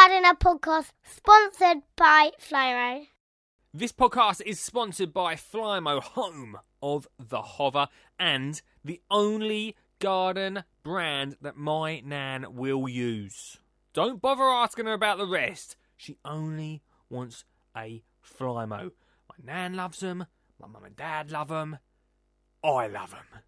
Gardener podcast sponsored by Flymo. This podcast is sponsored by Flymo, home of the hover, and the only garden brand that my nan will use. Don't bother asking her about the rest. She only wants a Flymo. My nan loves them. My mum and dad love them. I love them.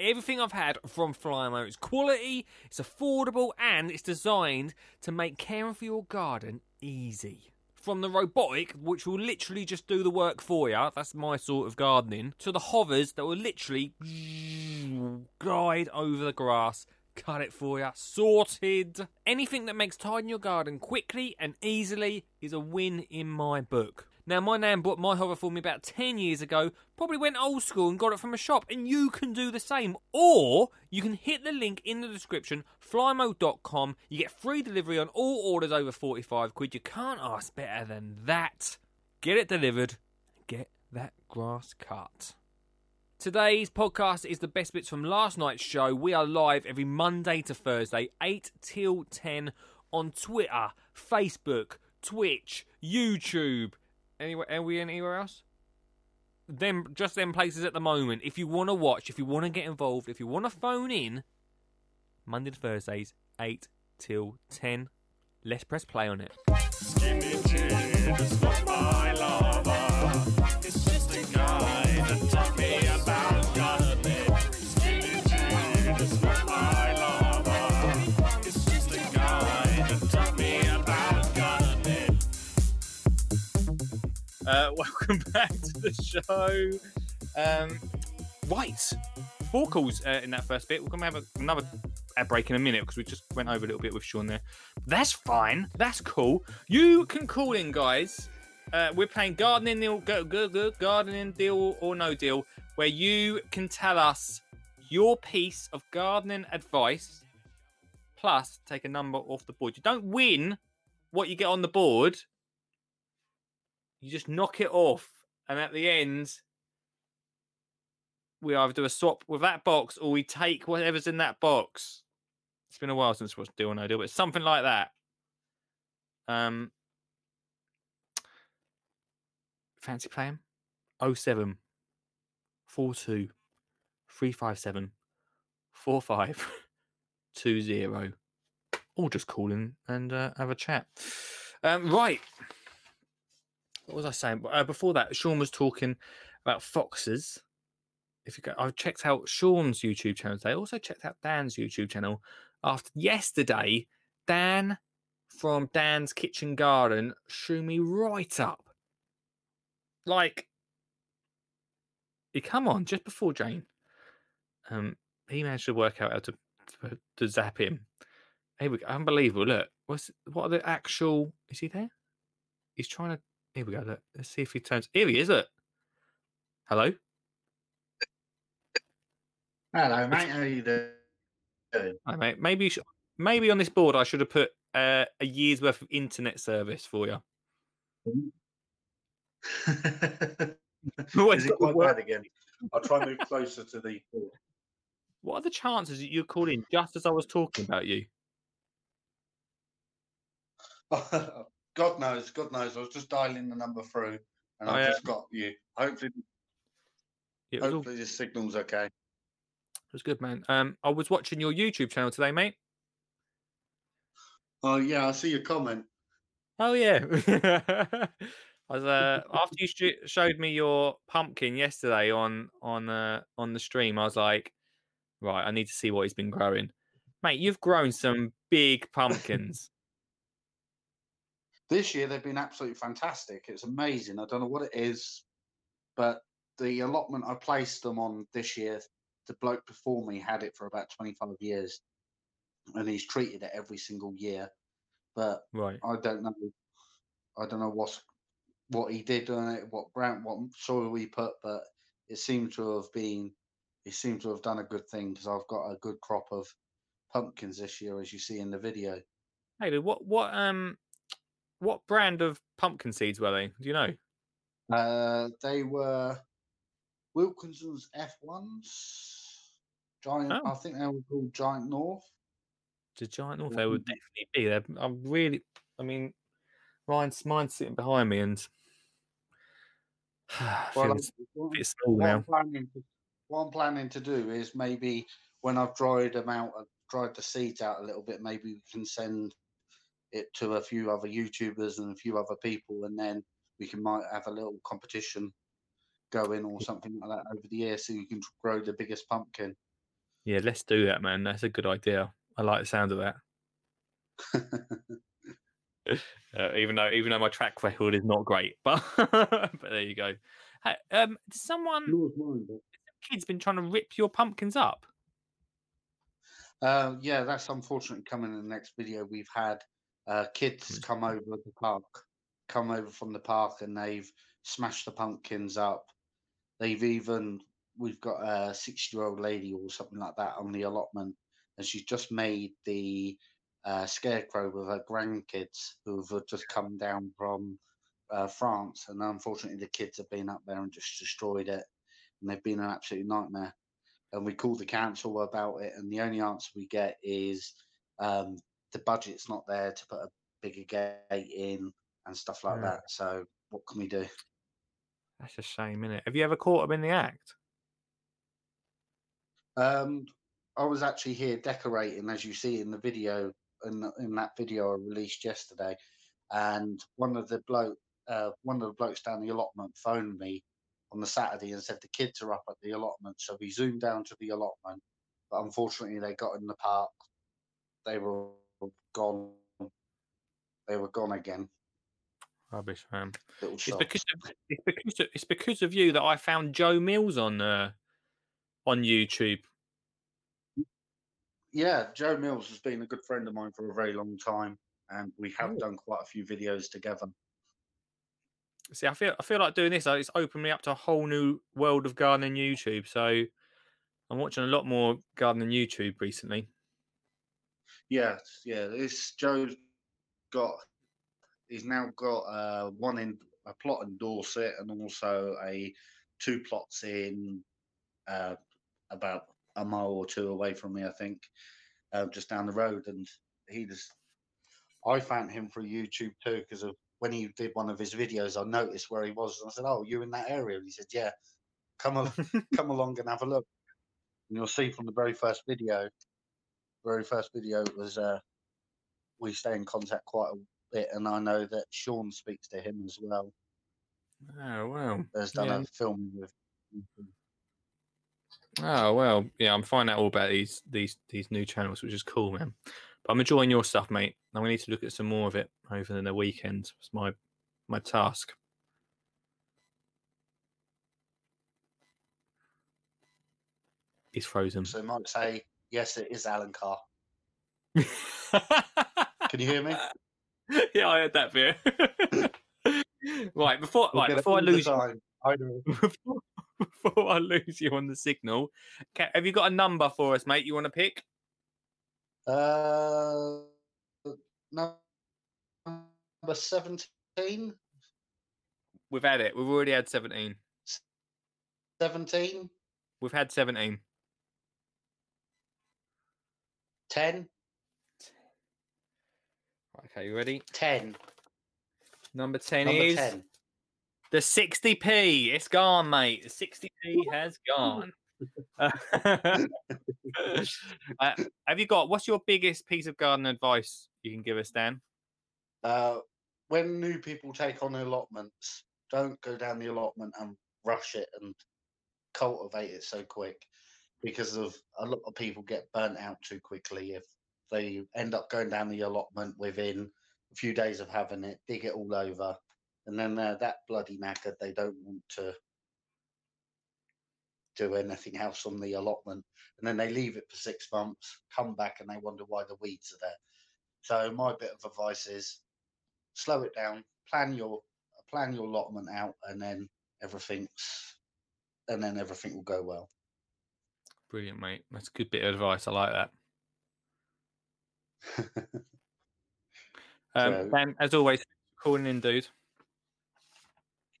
Everything I've had from Flymo is quality, it's affordable, and it's designed to make caring for your garden easy. From the robotic, which will literally just do the work for you, that's my sort of gardening, to the hovers that will literally glide over the grass, cut it for you, sorted. Anything that makes tidying your garden quickly and easily is a win in my book. Now, my nan bought my hover for me about 10 years ago, probably went old school and got it from a shop, and you can do the same. Or you can hit the link in the description, flymo.com. You get free delivery on all orders over 45 quid. You can't ask better than that. Get it delivered, get that grass cut. Today's podcast is the best bits from last night's show. We are live every Monday to Thursday, 8 till 10 on Twitter, Facebook, Twitch, YouTube, Anywhere? Are we anywhere else? Them, just them places at the moment. If you want to watch, if you want to get involved, if you want to phone in, Monday to Thursdays, eight till ten. Let's press play on it. Uh, welcome back to the show. Um, right, four calls uh, in that first bit. We're going to have a, another ad break in a minute because we just went over a little bit with Sean there. That's fine. That's cool. You can call in, guys. Uh, we're playing gardening deal, go, go, go, gardening deal or no deal, where you can tell us your piece of gardening advice, plus take a number off the board. You don't win what you get on the board you just knock it off, and at the end, we either do a swap with that box or we take whatever's in that box. It's been a while since we do or no deal, but something like that. Um, fancy playing? 07 42 357 4520. Or just call in and uh, have a chat. Um, right what was I saying? Uh, before that, Sean was talking about foxes. If you go, I've checked out Sean's YouTube channel today. I also checked out Dan's YouTube channel. After yesterday, Dan from Dan's Kitchen Garden showed me right up. Like, he come on just before Jane. Um, he managed to work out how to to, to zap him. Here we go. Unbelievable. Look, what's what are the actual? Is he there? He's trying to here we go. Look. Let's see if he turns. Here he is. Look. Hello. Hello, mate. How are you doing? Hi, mate. Maybe maybe on this board I should have put uh, a year's worth of internet service for you. is it quite bad again? I'll try and move closer to the board. What are the chances that you called in just as I was talking about you? God knows, God knows. I was just dialing the number through, and Oh, I've yeah. just got you. Hopefully, It was, all, hopefully, this signal's okay. it was good, man. Um, I was watching your YouTube channel today, mate. Oh yeah, I see your comment. Oh yeah. I was uh, after you sh- showed me your pumpkin yesterday on on uh, on the stream. I was like, right, I need to see what he's been growing, mate. You've grown some big pumpkins. This year they've been absolutely fantastic. It's amazing. I don't know what it is, but the allotment I placed them on this year, the bloke before me had it for about 25 years, and he's treated it every single year. But right. I don't know. I don't know what's what he did on it, what brand, what soil he put, but it seemed to have been. it seemed to have done a good thing because I've got a good crop of pumpkins this year, as you see in the video. Hey, what what um what brand of pumpkin seeds were they? Do you know? Uh, they were Wilkinson's F1s. Giant, Oh. I think they were called Giant North. The giant north they would definitely be. They're, I'm really I mean, Ryan's mine's sitting behind me, and Well, I'm- bit small what, I'm now. planning to, what I'm planning to do is maybe when I've dried them out, I've dried the seeds out a little bit, maybe we can send it to a few other YouTubers and a few other people, and then we can might have a little competition going or something like that over the year, so you can grow the biggest pumpkin. Yeah, let's do that, man. That's a good idea. I like the sound of that. Uh, even though even though my track record is not great, but but there you go. Hey, um, does someone Yours, mine, but- kids been trying to rip your pumpkins up? Uh, yeah, that's unfortunately coming in the next video. We've had uh, kids come over the park, come over from the park, and they've smashed the pumpkins up. They've even we've got a six-year-old lady or something like that on the allotment, and she's just made the uh, scarecrow with her grandkids who have just come down from uh, France, and unfortunately the kids have been up there and just destroyed it, and they've been an absolute nightmare. And we called the council about it, and the only answer we get is um, the budget's not there to put a bigger gate in and stuff like Yeah. that. So what can we do? That's a shame, isn't it? Have you ever caught them in the act? Um, I was actually here decorating, as you see in the video, in, the- in that video I released yesterday, and one of the bloke, uh, one of the blokes down the allotment phoned me on the Saturday and said the kids are up at the allotment. So we zoomed down to the allotment, but unfortunately they got in the park. They were gone. They were gone again. Rubbish, man. Little It's shots. because of, it's because of, it's because of you that I found Joe Mills on uh, on YouTube. Yeah, Joe Mills has been a good friend of mine for a very long time, and we have Oh. done quite a few videos together. See, I feel I feel like doing this. It's opened me up to a whole new world of gardening YouTube. So I'm watching a lot more gardening YouTube recently. Yeah, yeah. This Joe's got. He's now got uh, one in a plot in Dorset and also a two plots in uh, about a mile or two away from me, I think, uh, just down the road. And he just, I found him through YouTube too because of when he did one of his videos. I noticed where he was, and I said, "Oh, you're in that area?" And he said, "Yeah, come al- come along and have a look." And you'll see from the very first video, very first video was uh, we stay in contact quite a bit, and I know that Sean speaks to him as well. Oh wow. Has done Yeah. a film with. Oh well, yeah. I'm finding out all about these these these new channels, which is cool, man. But I'm enjoying your stuff, mate. I'm gonna need to look at some more of it over the weekend. It's my my task. He's frozen. So I might say, yes, it is Alan Carr. Can you hear me? yeah, I heard that bit. right before We right before I lose you. I before, before I lose you on the signal, have you got a number for us, mate? You want to pick? Uh, number seventeen. We've had it. We've already had seventeen. Seventeen. We've had seventeen. Ten. Okay, you ready? Ten. Number 10 Number is ten. the 60p. It's gone, mate. The 60p has gone. uh, have you got what's your biggest piece of garden advice you can give us, Dan? Uh, when new people take on allotments, don't go down the allotment and rush it and cultivate it so quick because of a lot of people get burnt out too quickly if they end up going down the allotment within a few days of having it, dig it all over, and then they're that bloody knackered they don't want to do anything else on the allotment, and then they leave it for six months, come back and they wonder why the weeds are there. So my bit of advice is slow it down, plan your plan your allotment out, and then everything's and then everything will go well. Brilliant, mate. That's a good bit of advice. I like that. Um, So- Dan, as always, calling in, dude.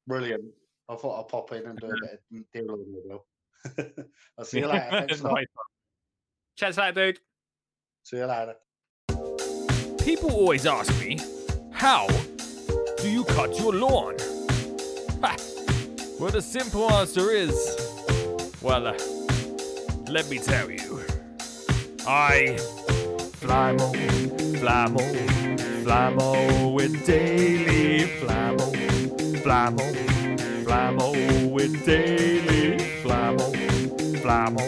Brilliant. I thought I'd pop in and do a bit of deal on the deal. I'll see you later. Thanks a lot. Nice one. Chat to dude. See you later. People always ask me, How do you cut your lawn? Ha! Well, the simple answer is, well, uh, let me tell you. I Flymo, Flymo, Flymo with daily Flymo, Flymo, Flymo with daily Flymo, Flymo,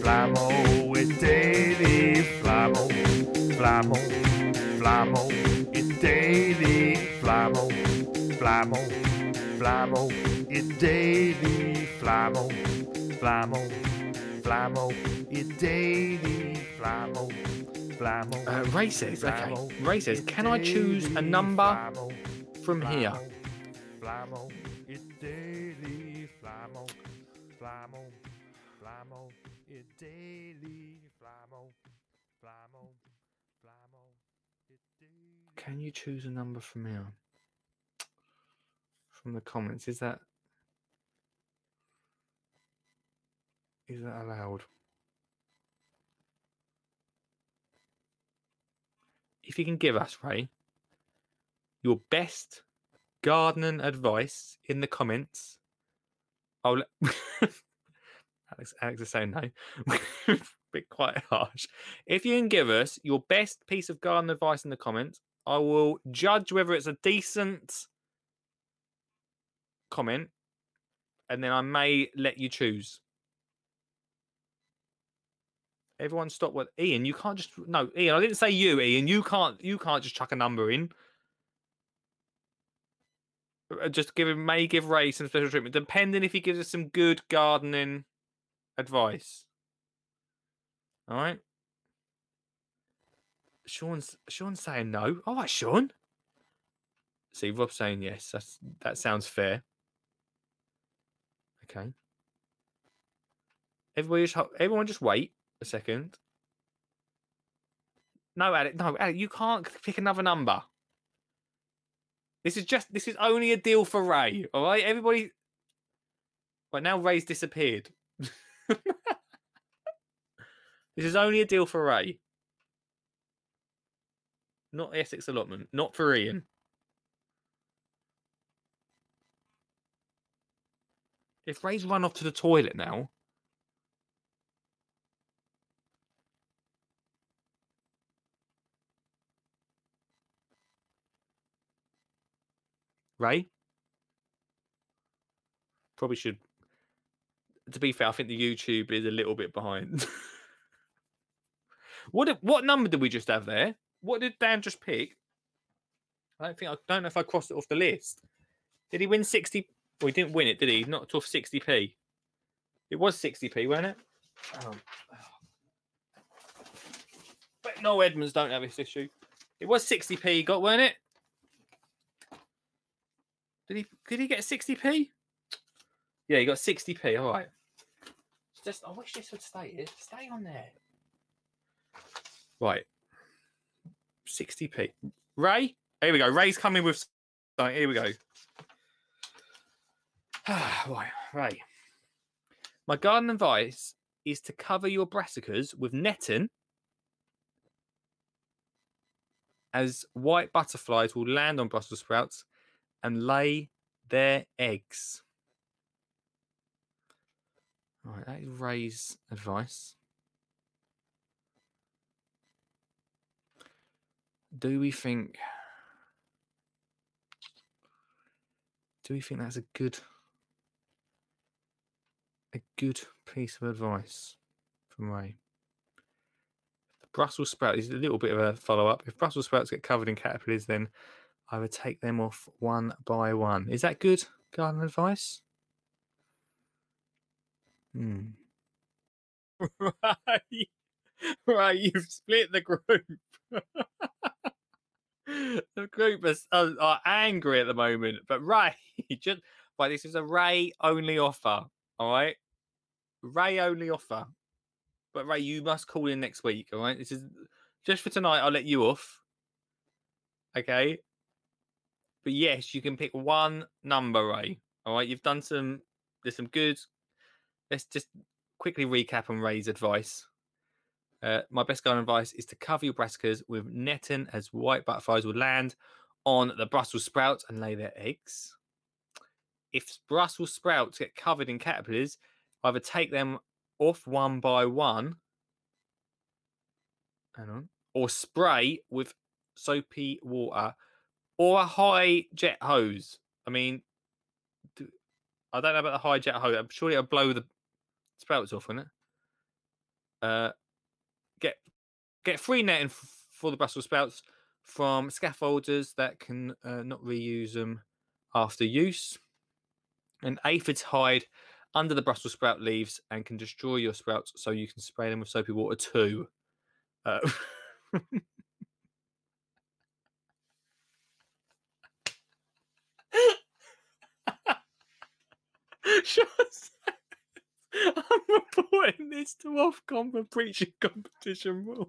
Flymo with daily Flymo, Flymo, Flymo, it's daily Flymo, Flymo, Flymo, it's daily Flymo, Flymo, Flymo, it's daily Flymo. Flymo. Uh, says, okay. Flymo, Ray says, it's can I choose a number Flymo, from here? Flymo, it's daily Flymo, Flymo, Flymo, it's daily Flymo, it's daily. Can you choose a number from here? From the comments, is that is that allowed? If you can give us, Ray, your best gardening advice in the comments, I'll let Alex Alex is saying no. Bit quite harsh. If you can give us your best piece of garden advice in the comments, I will judge whether it's a decent comment, and then I may let you choose. Everyone, stop with Ian. You can't just no, Ian. I didn't say you, Ian. You can't. You can't just chuck a number in. Uh, Just give him may give Ray some special treatment, depending if he gives us some good gardening advice. All right. Sean's Sean's saying no. All right, Sean. See, Rob's saying yes. That's that sounds fair. Okay. Everybody just everyone just wait a second. No, Alec, no, Alec, you can't pick another number. This is just this is only a deal for Ray. All right, everybody. Right now, Ray's disappeared. this is only a deal for Ray. Not Essex allotment. Not for Ian. If Ray's run off to the toilet now. Ray? Probably should. To be fair, I think the YouTube is a little bit behind. what what number did we just have there? What did Dan just pick? I don't think I don't know if I crossed it off the list. Did he win 60? Well, he didn't win it, did he? Not off 60p. It was 60p, wasn't it? Oh. But Noel Edmonds don't have this issue. It was 60p he got, weren't it? Did he did he get 60p? Yeah, he got 60p. All right. It's Just I wish this would stay here. Stay on there. Right. 60p. Ray? Here we go. Ray's coming with something. Here we go. right, Ray. My garden advice is to cover your brassicas with netting as white butterflies will land on Brussels sprouts and lay their eggs. All right, that is Ray's advice. Do we think? Do we think that's a good, a good piece of advice from Ray? Brussels sprout is a little bit of a follow up. If Brussels sprouts get covered in caterpillars, then I would take them off one by one. Is that good garden advice? Hmm. Right. Right, you've split the group. the group is, are, are angry at the moment, but Ray, just right, this is a Ray only offer. All right, Ray only offer. But Ray, you must call in next week. All right, this is just for tonight. I'll let you off. Okay, but yes, you can pick one number, Ray. All right, you've done some. There's some good. Let's just quickly recap on Ray's advice. Uh, my best garden advice is to cover your brassicas with netting as white butterflies will land on the Brussels sprouts and lay their eggs. If Brussels sprouts get covered in caterpillars, either take them off one by one. Hang on. Or spray with soapy water or a high jet hose. I mean, I don't know about the high jet hose. I'm sure it'll blow the sprouts off, won't it? Uh, get get free netting for the Brussels sprouts from scaffolders that can uh, not reuse them after use. And aphid's hide under the Brussels sprout leaves and can destroy your sprouts, so you can spray them with soapy water too. Uh, Shots. I'm reporting this to Ofcom for breaching competition rules.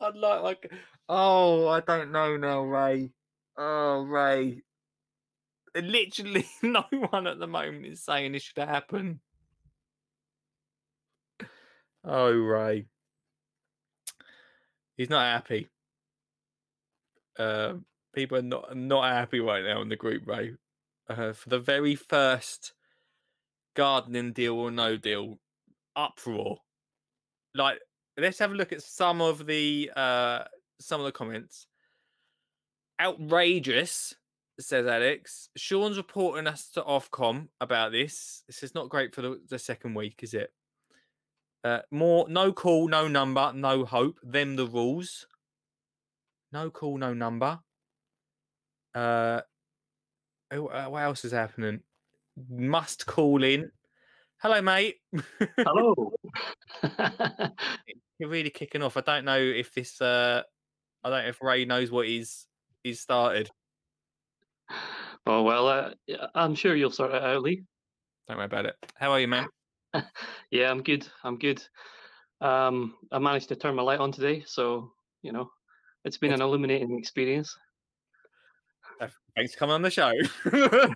I'd like, like, oh, I don't know now, Ray. Oh, Ray. Literally, no one at the moment is saying this should happen. Oh, Ray. He's not happy. Uh, people are not not happy right now in the group, Ray. Uh, for the very first gardening deal or no deal uproar. Like, let's have a look at some of the uh some of the comments. Outrageous, says Alex. Sean's reporting us to Ofcom about this. This is not great for the, the second week, is it? Uh, more no call, no number, no hope. Them the rules. No call, no number. Uh, who- uh, what else is happening? Must call in. Hello, mate. Hello. You're really kicking off. I don't know if this. Uh, I don't know if Ray knows what he's he's started. oh well, uh, yeah, I'm sure you'll sort it out, Lee. Don't worry about it. How are you, man? Yeah, I'm good. I'm good. Um, I managed to turn my light on today, so you know, it's been an illuminating experience. Thanks for coming on the show.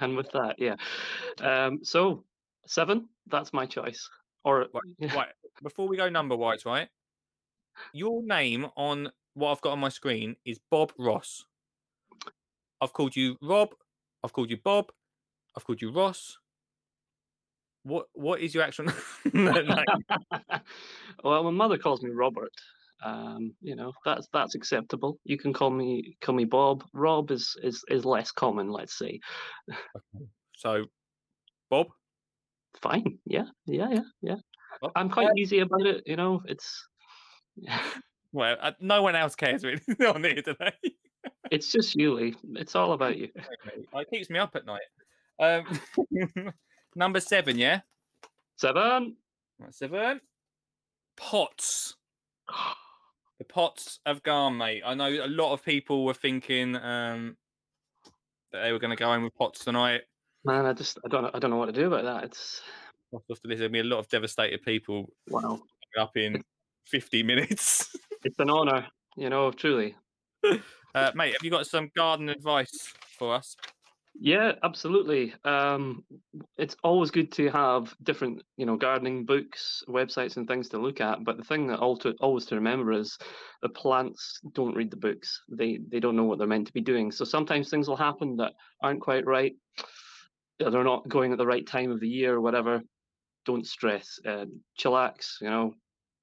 And with that, yeah. Um, so seven, that's my choice. Or right, right. Before we go number wise, right? Your name on what I've got on my screen is Bob Ross. I've called you Rob. I've called you Bob. I've called you Ross. What What is your actual name? well, my mother calls me Robert. Um, you know, that's that's acceptable. You can call me call me Bob. Rob is is is less common, let's say. So, Bob. Fine. Yeah, yeah, yeah, yeah. Well, I'm quite easy about it. You know, it's Well, uh, no one else cares really on here today. it's just you, Lee. It's all about you. Okay, It keeps me up at night. Um, number seven, yeah. Seven. Seven. Pots. The pots have gone, mate. I know a lot of people were thinking um, that they were going to go in with pots tonight. Man, I just I don't I don't know what to do about that. It's After this, there'll be a lot of devastated people wow. up in 50 minutes. It's an honor, you know, truly. uh, mate, have you got some garden advice for us? Yeah, absolutely. Um, it's always good to have different, you know, gardening books, websites, and things to look at. But the thing that all to, always to remember is the plants don't read the books. They they don't know what they're meant to be doing. So sometimes things will happen that aren't quite right. They're not going at the right time of the year or whatever. Don't stress. Uh, chillax. You know,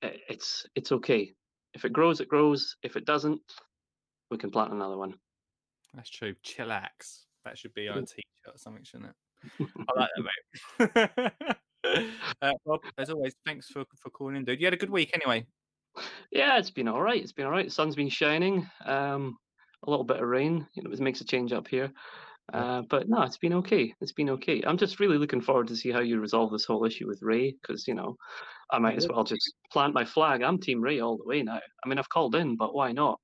it's it's okay. If it grows, it grows. If it doesn't, we can plant another one. That's true. Chillax. That should be on a t-shirt or something, shouldn't it? I like that, mate. uh, Bob, as always, thanks for for calling in, dude. You had a good week, anyway. Yeah, it's been all right. It's been all right. The sun's been shining. Um, a little bit of rain. You know, it makes a change up here. Uh, but no, it's been okay. It's been okay. I'm just really looking forward to see how you resolve this whole issue with Ray, because you know, I might as well just plant my flag. I'm Team Ray all the way now. I mean, I've called in, but why not?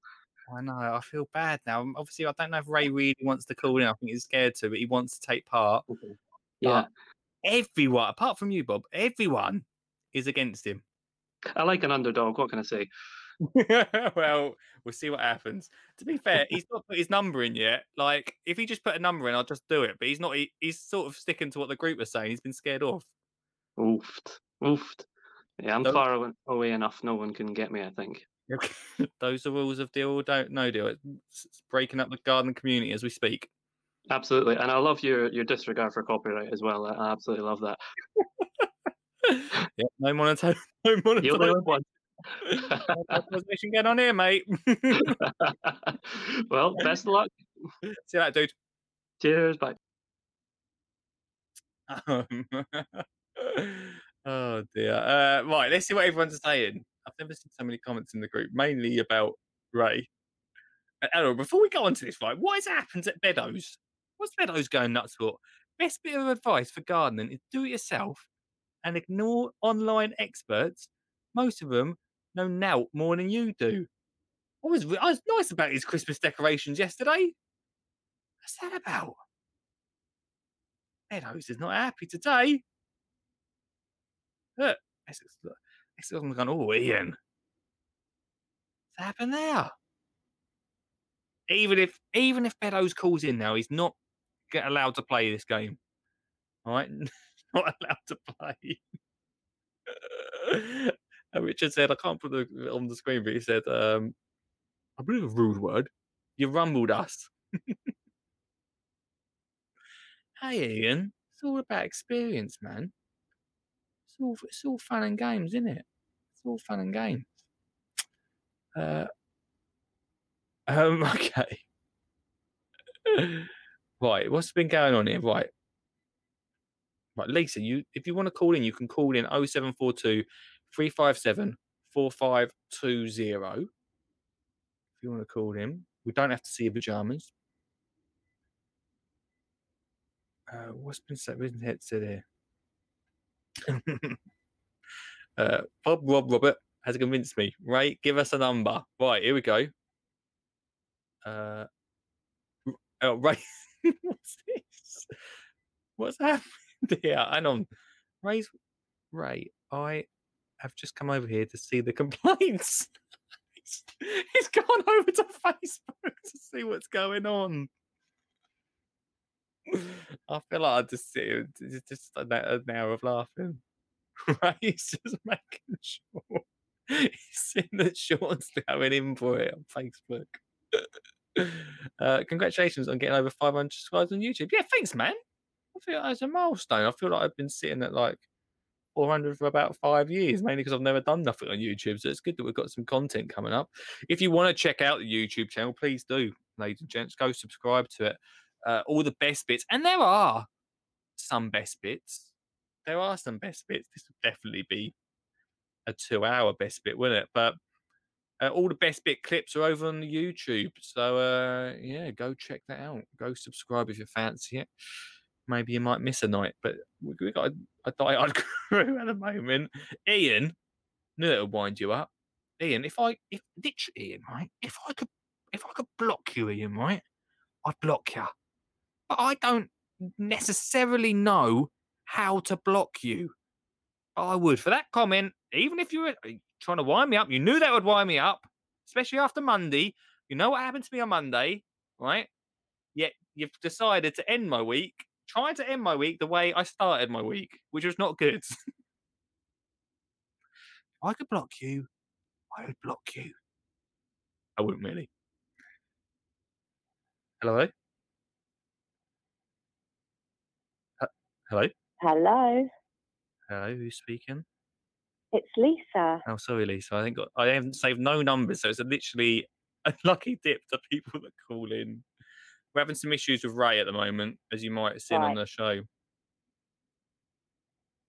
I know. I feel bad now. Um, Obviously, I don't know if Ray really wants to call in. I think he's scared to, but he wants to take part. Yeah, Everyone, apart from you, Bob, everyone is against him. I like an underdog. What can I say? well, we'll see what happens. To be fair, he's not put his number in yet. Like, if he just put a number in, I'll just do it. But he's not. He, he's sort of sticking to what the group was saying. He's been scared off. Oofed, oofed. Yeah, I'm So- far away enough. No one can get me. I think. Those are rules of deal or don't no deal. It's it's breaking up the garden community as we speak. Absolutely, and I love your your disregard for copyright as well. I absolutely love that. yeah, no monetization. No monetization one. going on here, mate. well, best of luck. See that, dude. Cheers. Bye. Um, oh dear. Uh, right, let's see what everyone's saying. I've never seen so many comments in the group, mainly about Ray. Uh, before we go on to this, right, what has happened at Beddoes? What's Beddoes going nuts for? Best bit of advice for gardening is do it yourself and ignore online experts. Most of them know now more than you do. I was, I was nice about his Christmas decorations yesterday. What's that about? Beddoes is not happy today. Look, Essex, look, Essex has gone, oh, Ian. What's happened there? Even if even if Beddoes calls in now, he's not get allowed to play this game. All right? not allowed to play. and Richard said, I can't put it on the screen, but he said, um, I believe a rude word. You rumbled us. hey, Ian. It's all about experience, man. It's all, it's all fun and games, isn't it? It's all fun and games. Uh, um, okay. right, what's been going on here? Right. Right, Lisa, you if you want to call in, you can call in 0742 357 4520. If you want to call in, we don't have to see your pajamas. Uh, what's been said? What's been said here? uh, Bob Rob Robert has convinced me. Right, give us a number. Right, here we go. Uh, oh, right. What's this? What's happened here? Hang on. Ray's Ray, I have just come over here to see the complaints. he's gone over to Facebook to see what's going on. I feel like I just sit here, just an hour of laughing. Ray's just making sure he's seen that Sean's going in for it on Facebook. Uh, congratulations on getting over 500 subscribers on YouTube. Yeah, thanks, man. I feel like that's a milestone. I feel like I've been sitting at like 400 for about five years, mainly because I've never done nothing on YouTube. So it's good that we've got some content coming up. If you want to check out the YouTube channel, please do, ladies and gents. Go subscribe to it. Uh, all the best bits, and there are some best bits. There are some best bits. This would definitely be a two-hour best bit, wouldn't it? But uh, all the best bit clips are over on YouTube. So uh, yeah, go check that out. Go subscribe if you fancy it. Maybe you might miss a night, but we, we got a, a die-hard crew at the moment. Ian, knew would wind you up. Ian, if I if ditch Ian, right? If I could if I could block you, Ian, right? I'd block you. But I don't necessarily know how to block you. I would for that comment, even if you were uh, trying to wind me up, you knew that would wind me up, especially after Monday. You know what happened to me on Monday, right? Yet you've decided to end my week, trying to end my week the way I started my week, which was not good. I could block you, I would block you. I wouldn't really. Hello? Hello? Hello, Hello, who's speaking? it's Lisa. Oh, sorry, Lisa. I think I haven't saved no numbers, so it's a literally a lucky dip to people that call in. We're having some issues with Ray at the moment, as you might have seen on the show.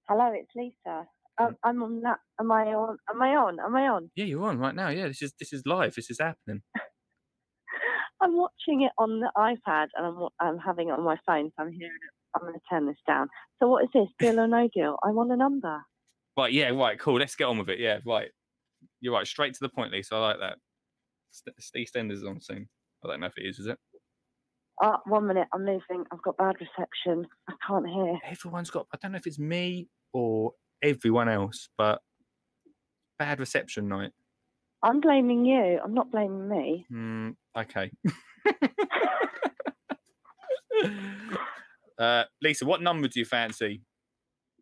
Hello, it's Lisa. Um, I'm on that. Am I on? Am I on? Am I on? Yeah, you're on right now. Yeah, this is this is live. This is happening. I'm watching it on the iPad and I'm I'm having it on my phone, so I'm hearing it. I'm going to turn this down. So what is this? Deal or no deal? I want a number. Right, yeah, right, cool. Let's get on with it. Yeah, right. You're right. Straight to the point, Lisa. I like that. St- EastEnders is on soon. I don't know if it is, is it? Ah, one minute. I'm moving. I've got bad reception. I can't hear. Everyone's got. I don't know if it's me or everyone else, but bad reception night. I'm blaming you. I'm not blaming me. Hmm. okay. uh, Lisa, what number do you fancy?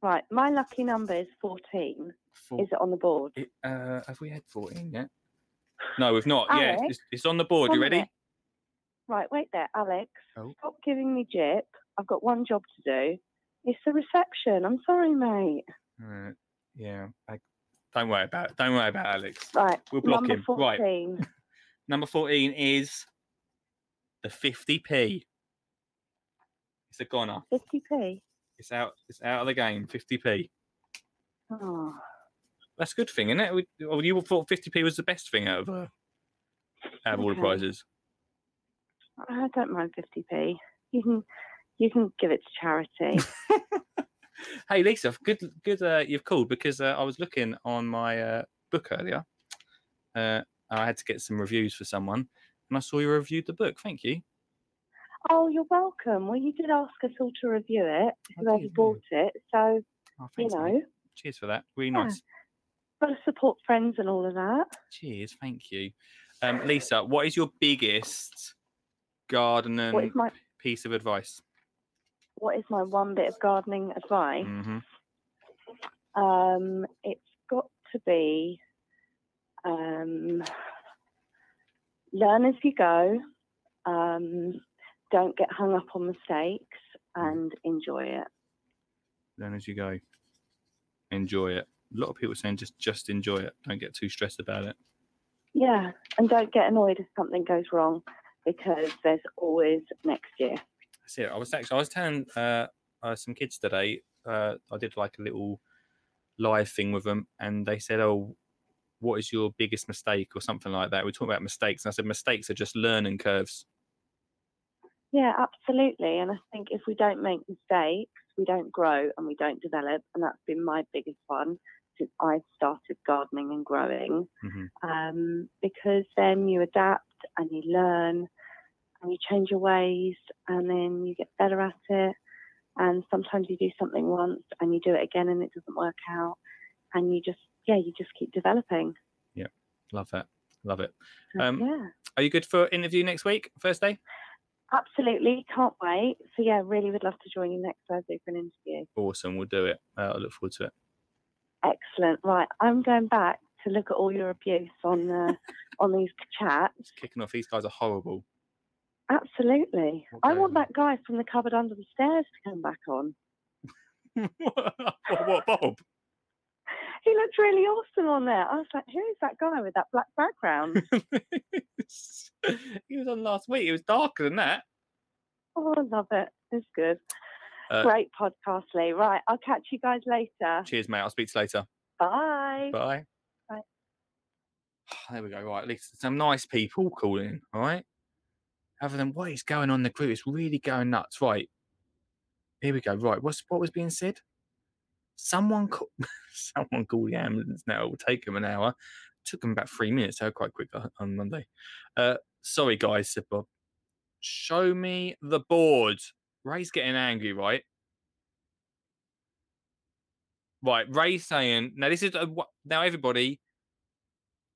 Right. My lucky number is 14. Four, Is it on the board? it, uh, have we had 14 yet? No, we've not. yeah, it's, it's on the board. You ready? Right, wait there, Alex. Oh. Stop giving me jip. I've got one job to do. It's the reception. I'm sorry, mate. Uh, yeah. I, don't worry about it. Don't worry about it, Alex. Right, We'll block number him. Right. Number 14 is the 50p. It's a goner. 50p. It's out. It's out of the game. 50p. Oh, That's a good thing, isn't it? We- Oh, you thought 50p was the best thing out of uh, out of all the prizes. I don't mind 50p. You can, you can give it to charity. Hey Lisa, good, good. Uh, you've called because uh, I was looking on my uh, book earlier. Uh, I had to get some reviews for someone, and I saw you reviewed the book. Thank you. Oh, you're welcome. Well, you did ask us all to review it, whoever bought it. So, Oh, you thanks, mate. know, Cheers for that. Really Yeah. nice. got to support friends and all of that. Cheers. Thank you. Um, Lisa, what is your biggest gardening my piece of advice? what is my one bit of gardening advice? hmm Um, it's got to be um, learn as you go. Um, don't get hung up on mistakes and enjoy it. Learn as you go. Enjoy it. A lot of people saying just just enjoy it. Don't get too stressed about it. Yeah, and don't get annoyed if something goes wrong because there's always next year. That's it. I was actually I was telling uh, uh, some kids today. Uh, I did like a little live thing with them, and they said, "Oh, what is your biggest mistake?" or something like that. We talk about mistakes, and I said, "Mistakes are just learning curves." Yeah, absolutely. And I think if we don't make mistakes, we don't grow and we don't develop. And that's been my biggest one since I started gardening and growing. Mhm. Um, because then you adapt and you learn and you change your ways and then you get better at it. And sometimes you do something once and you do it again and it doesn't work out. And you just, yeah, you just keep developing. Yeah, love that. Love it. Um, yeah. Are you good for interview next week, Thursday? Absolutely, can't wait. So yeah, really would love to join you next Thursday for an interview. Awesome. We'll do it. Uh, I look forward to it. Excellent. Right, I'm going back to look at all your abuse on uh, on these chats. It's kicking off. These guys are horrible. Absolutely. I want that guy from the cupboard under the stairs to come back on. what, what, Bob? He looked really awesome on there. I was like, who is that guy with that black background? he was on last week. It was darker than that. oh, I love it. It's good. Uh, Great podcast, Lee. Right, I'll catch you guys later. Cheers, mate. I'll speak to you later. Bye. Bye. Bye. There we go. Right, at least some nice people calling in. All right. Other than what is going on in the group, it's really going nuts. Right. Here we go. Right. What's what was being said? Someone call, someone called the ambulance now. It will take them an hour. Took them about three minutes. They were quite quick on- on Monday. Uh, sorry, guys, said Bob. Show me the board. Ray's getting angry, right? Right, Ray's saying now. This is a, now everybody.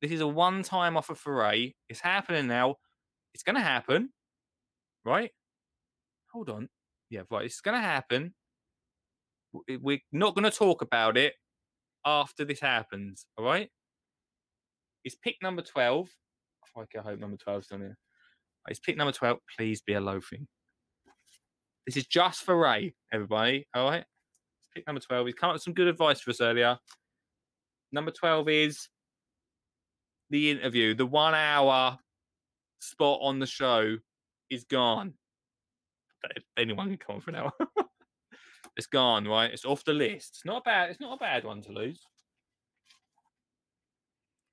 This is a one-time offer for Ray. It's happening now. It's going to happen, right? Hold on. Yeah, right. It's going to happen. We're not going to talk about it after this happens. All right. It's pick number twelve. Oh, I hope number 12's on here. It's pick number twelve. Please be a loafing. This is just for Ray, everybody. All right. It's pick number 12. He's come up with some good advice for us earlier. Number 12 is the interview. The one hour spot on the show is gone. Anyone can come on for an hour. it's gone, right? It's off the list. It's not bad. It's not a bad one to lose.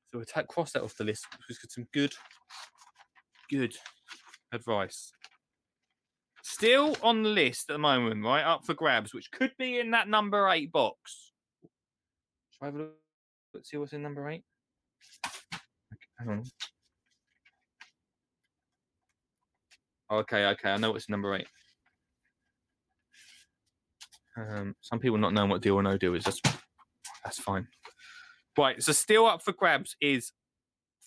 So we'll take, cross that off the list. We've got some good, good advice. Still on the list at the moment, right? Up for grabs, which could be in that number eight box. Shall I have a look? Let's see what's in number eight. Okay, hang on. Okay, okay, I know what's in number eight. Um, some people not knowing what deal or no deal is. That's that's fine. Right, so still up for grabs is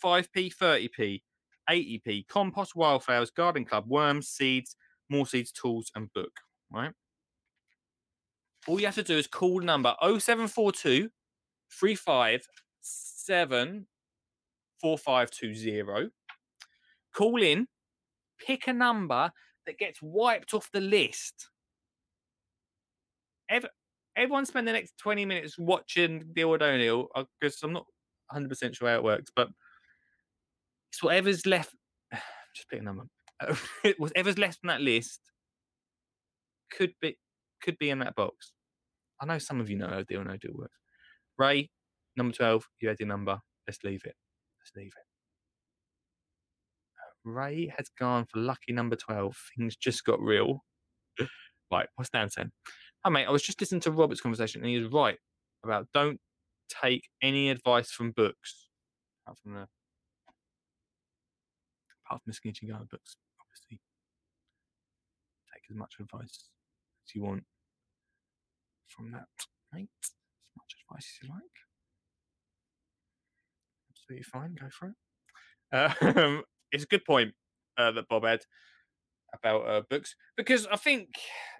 5p, 30p, 80p, compost, wildflowers, garden club, worms, seeds, more seeds, tools, and book. Right. All you have to do is call number 0742 357 4520. Call in, pick a number that gets wiped off the list. Ev- everyone spend the next 20 minutes watching Deal Don't uh, Deal because I'm not 100% sure how it works, but it's whatever's left. Just pick a number. whatever's left on that list could be could be in that box. I know some of you know how Deal No Deal works. Ray, number 12, you had your number. Let's leave it. Let's leave it. Uh, Ray has gone for lucky number 12. Things just got real. right, what's Dan saying? Hi, mate. I was just listening to Robert's conversation and he was right about don't take any advice from books. Apart from the apart from the Guy books, obviously. Take as much advice as you want from that, mate. As much advice as you like. Absolutely fine. Go for it. Um, it's a good point uh, that Bob had about uh, books because I think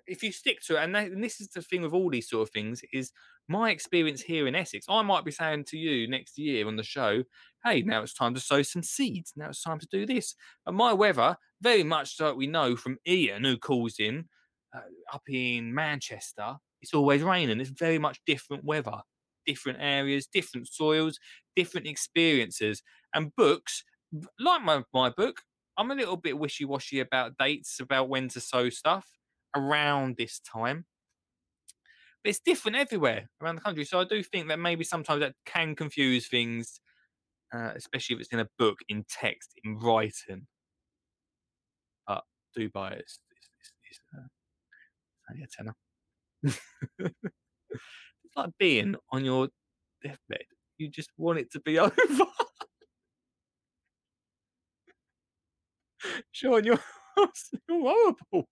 if you stick to it, and, that, and this is the thing with all these sort of things, is my experience here in Essex. I might be saying to you next year on the show, "Hey, now it's time to sow some seeds. Now it's time to do this." And my weather, very much like we know from Ian, who calls in uh, up in Manchester, it's always raining. It's very much different weather, different areas, different soils, different experiences, and books like my, my book, I'm a little bit wishy washy about dates, about when to sow stuff around this time. But it's different everywhere around the country. So I do think that maybe sometimes that can confuse things, uh, especially if it's in a book, in text, in writing. But do buy it. It's, uh, tenner. it's like being on your deathbed. You just want it to be over. Sean, you're, you're horrible.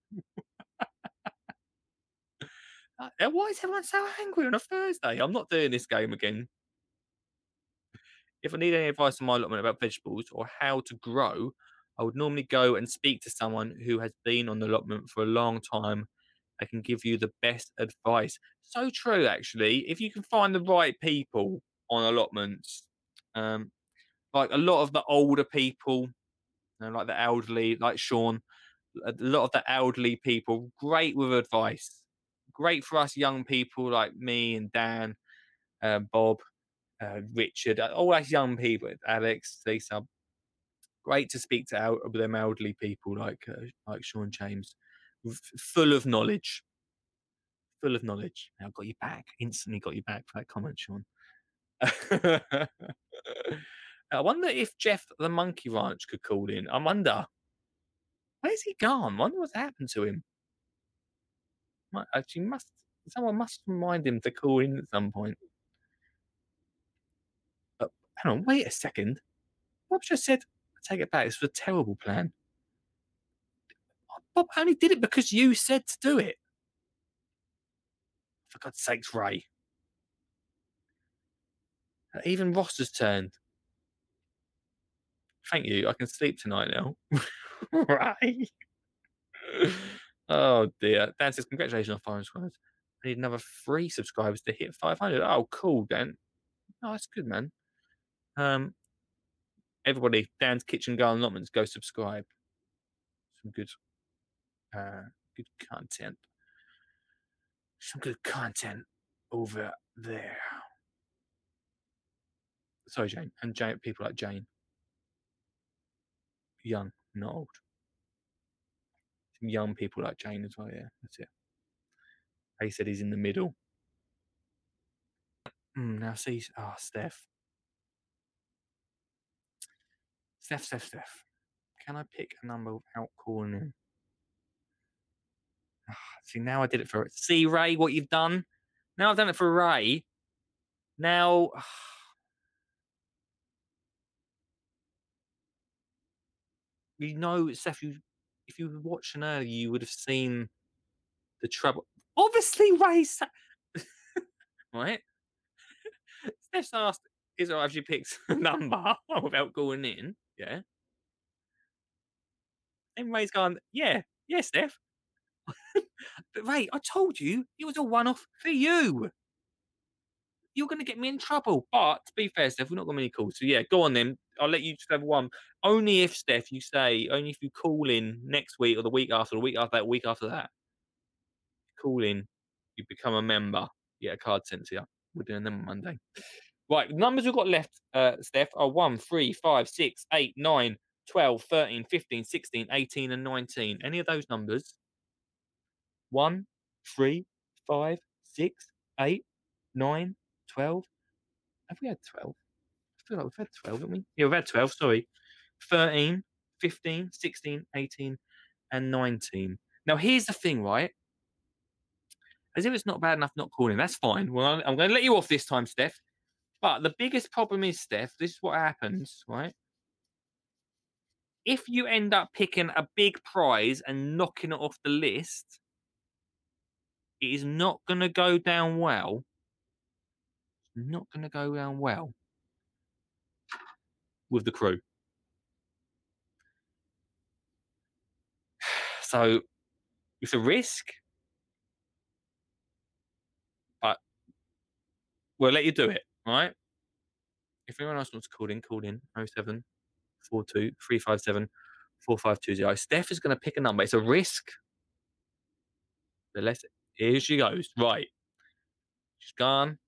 Uh, Why is everyone so angry on a Thursday? I'm not doing this game again. If I need any advice on my allotment about vegetables or how to grow, I would normally go and speak to someone who has been on the allotment for a long time. They can give you the best advice. So true, actually. If you can find the right people on allotments, um, like a lot of the older people, you know, like the elderly, like Sean, a lot of the elderly people, great with advice. Great for us young people like me and Dan, uh, Bob, uh, Richard, uh, all us young people, Alex, Lisa. Great to speak to el- them elderly people like uh, like Sean James, f- full of knowledge. Full of knowledge. Now got you back. Instantly got you back for that comment, Sean. I wonder if Jeff the Monkey Ranch could call in. I wonder. Where's he gone? I wonder what's happened to him. Actually, must someone must remind him to call in at some point. Uh, hang on, wait a second. Bob just said, I take it back. This was a terrible plan. Bob only did it because you said to do it. For God's sakes, Ray. Even Ross has turned. Thank you. I can sleep tonight now. right. oh dear. Dan says, congratulations on five subscribers. I need another three subscribers to hit 500. Oh, cool, Dan. Oh, that's good, man. Um, everybody, Dan's Kitchen Garden Allotments, go subscribe. Some good, uh, good content. Some good content over there. Sorry, Jane, and Jane, people like Jane young, not old. Some young people like Jane as well. Yeah, that's it. He said he's in the middle. Mm, now see, ah, Steph. Steph, Steph, Steph. Can I pick a number without calling in? Ah, see, now I did it for See, Ray, what you've done. Now I've done it for Ray. Now, you know, Steph, you, if you were watching earlier, you would have seen the trouble. Obviously, Ray, sa- right? Steph's asked, "Is it actually picked a number without going in?" Yeah. And Ray's gone, "Yeah, yeah, Steph." but Ray, I told you it was a one-off for you. You're going to get me in trouble. But to be fair, Steph, we're not got many calls. So yeah, go on then. I'll let you just have one. Only if Steph, you say only if you call in next week or the week after, the week after that, week after that. Call in, you become a member. Get a card sent to you. We're doing them on Monday. Right, numbers we've got left, uh, Steph, are 1, 3, 5, 6, 8, 9, 12, 13, 15, 16, 18, and 19. Any of those numbers? 1, 3, 5, 6, 8, 9, 12. Have we had 12? I feel like we've had 12, haven't we? Yeah, we've had 12, sorry. 13, 15, 16, 18, and 19. Now, here's the thing, right? As if it's not bad enough not calling, that's fine. Well, I'm- going to let you off this time, Steph. But the biggest problem is, Steph, this is what happens, right? If you end up picking a big prize and knocking it off the list, it is not going to go down well. Not going to go down well with the crew. So it's a risk, but we'll let you do it, right? If anyone else wants to call in, call in 07 42 357 4520. Steph is going to pick a number. It's a risk. But let's, here she goes. Right. She's gone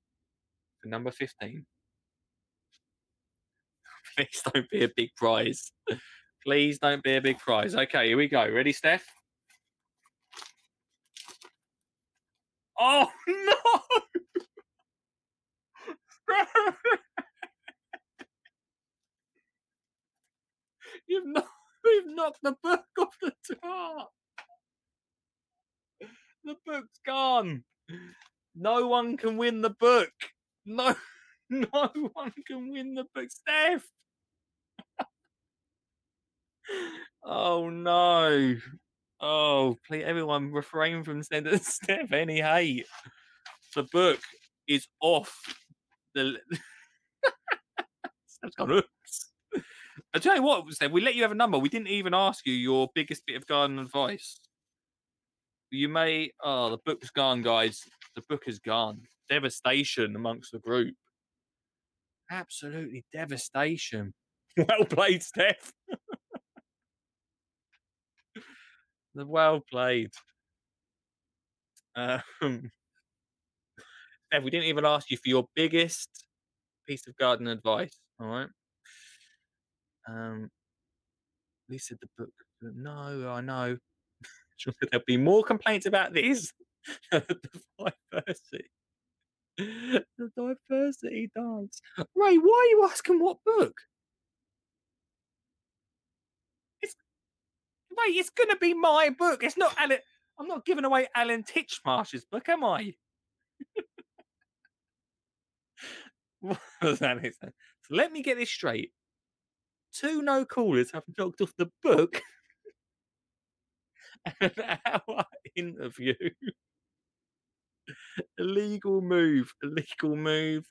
for number 15. Please don't be a big prize. Please don't be a big prize. Okay, here we go. Ready, Steph? Oh no! you've knocked, you've knocked the book off the top. The book's gone. No one can win the book. No, no one can win the book. Steph. oh no. Oh, please, everyone refrain from sending Steph any hate. The book is off the. Steph's gone, oops. I tell you what, Steph, we let you have a number. We didn't even ask you your biggest bit of garden advice. You may. Oh, the book's gone, guys. The book is gone. Devastation amongst the group. Absolutely devastation. Well played, Steph. The well played. Um, Steph, we didn't even ask you for your biggest piece of garden advice. All right. Um, said the book. No, I know. There'll be more complaints about this. the diversity. The diversity dance. Ray, why are you asking what book? It's Ray, it's gonna be my book. It's not Alan. I'm not giving away Alan Titchmarsh's book, am I? So let me get this straight. Two no callers have knocked off the book. an hour interview. Illegal move. Illegal move.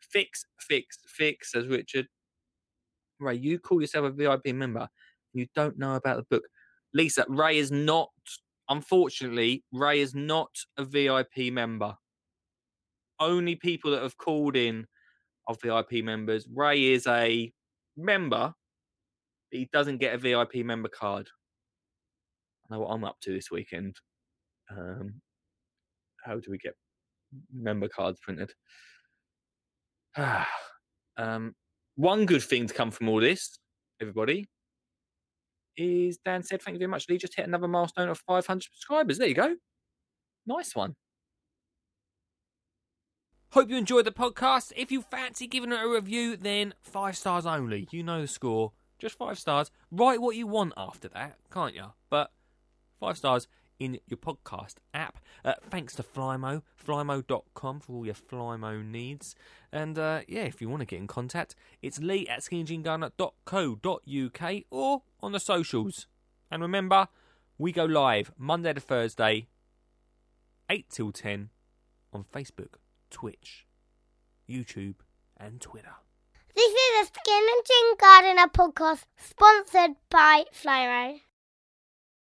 Fix, fix, fix, says Richard. Ray, you call yourself a VIP member. You don't know about the book. Lisa, Ray is not, unfortunately, Ray is not a VIP member. Only people that have called in are VIP members. Ray is a member, but he doesn't get a VIP member card. I know what I'm up to this weekend. Um, how do we get member cards printed? um, one good thing to come from all this, everybody, is Dan said, Thank you very much, Lee. Just hit another milestone of 500 subscribers. There you go. Nice one. Hope you enjoyed the podcast. If you fancy giving it a review, then five stars only. You know the score. Just five stars. Write what you want after that, can't you? But five stars in your podcast app. Uh, thanks to Flymo, flymo.com for all your Flymo needs. And uh, yeah, if you want to get in contact, it's lee at skinnyjeangardener.co.uk or on the socials. And remember, we go live Monday to Thursday, 8 till 10 on Facebook, Twitch, YouTube, and Twitter. This is a Skinny Jean Gardener podcast sponsored by Flymo.